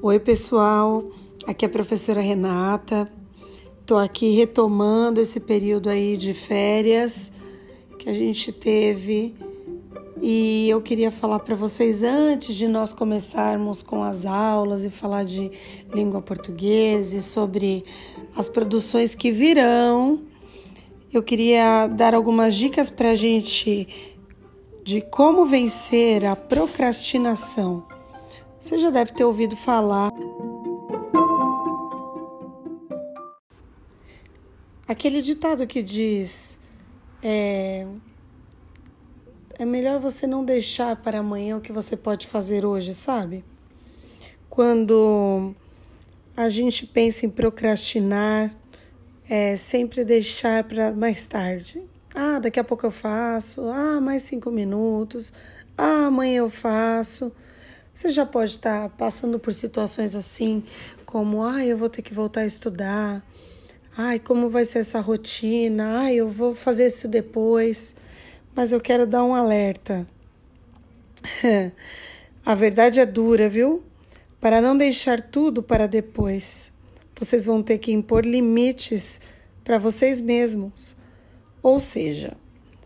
Oi, pessoal. Aqui é a professora Renata. Estou aqui retomando esse período aí de férias que a gente teve e eu queria falar para vocês antes de nós começarmos com as aulas e falar de língua portuguesa e sobre as produções que virão. Eu queria dar algumas dicas para a gente de como vencer a procrastinação. Você já deve ter ouvido falar. Aquele ditado que diz: é, é melhor você não deixar para amanhã o que você pode fazer hoje, sabe? Quando a gente pensa em procrastinar, é sempre deixar para mais tarde. Ah, daqui a pouco eu faço. Ah, mais cinco minutos. Ah, amanhã eu faço. Você já pode estar passando por situações assim, como, ah, eu vou ter que voltar a estudar. Ai, como vai ser essa rotina? Ai, eu vou fazer isso depois. Mas eu quero dar um alerta. a verdade é dura, viu? Para não deixar tudo para depois, vocês vão ter que impor limites para vocês mesmos. Ou seja,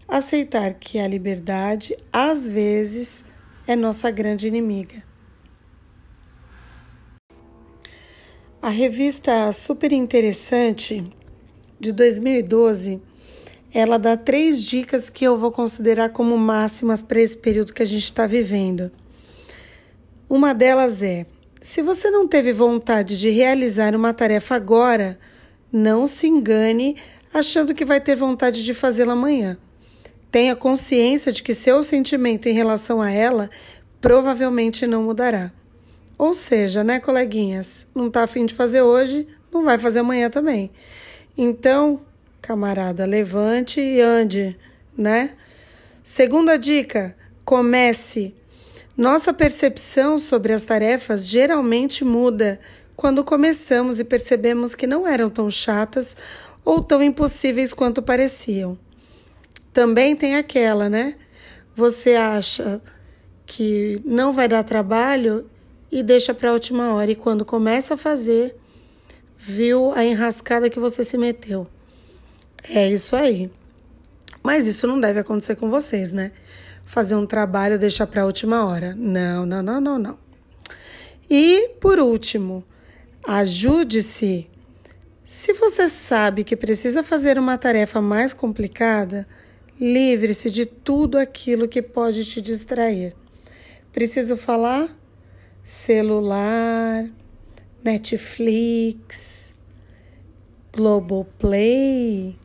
aceitar que a liberdade, às vezes, é nossa grande inimiga. A revista Super Interessante de 2012, ela dá três dicas que eu vou considerar como máximas para esse período que a gente está vivendo. Uma delas é: se você não teve vontade de realizar uma tarefa agora, não se engane achando que vai ter vontade de fazê-la amanhã. Tenha consciência de que seu sentimento em relação a ela provavelmente não mudará. Ou seja, né, coleguinhas? Não tá afim de fazer hoje, não vai fazer amanhã também. Então, camarada, levante e ande, né? Segunda dica: comece. Nossa percepção sobre as tarefas geralmente muda quando começamos e percebemos que não eram tão chatas ou tão impossíveis quanto pareciam. Também tem aquela, né? Você acha que não vai dar trabalho e deixa para a última hora. E quando começa a fazer, viu a enrascada que você se meteu. É isso aí. Mas isso não deve acontecer com vocês, né? Fazer um trabalho deixar para a última hora. Não, não, não, não, não. E por último, ajude-se. Se você sabe que precisa fazer uma tarefa mais complicada, Livre-se de tudo aquilo que pode te distrair. Preciso falar? Celular, Netflix, Globoplay.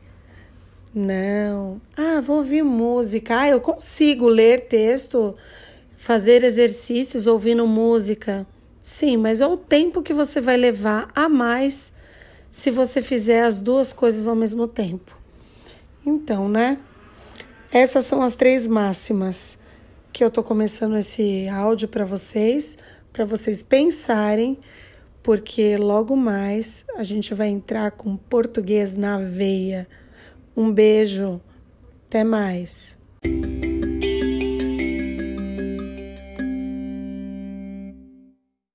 Não. Ah, vou ouvir música. Ah, eu consigo ler texto, fazer exercícios ouvindo música. Sim, mas é o tempo que você vai levar a mais se você fizer as duas coisas ao mesmo tempo. Então, né? Essas são as três máximas que eu estou começando esse áudio para vocês, para vocês pensarem, porque logo mais a gente vai entrar com português na veia. Um beijo, até mais.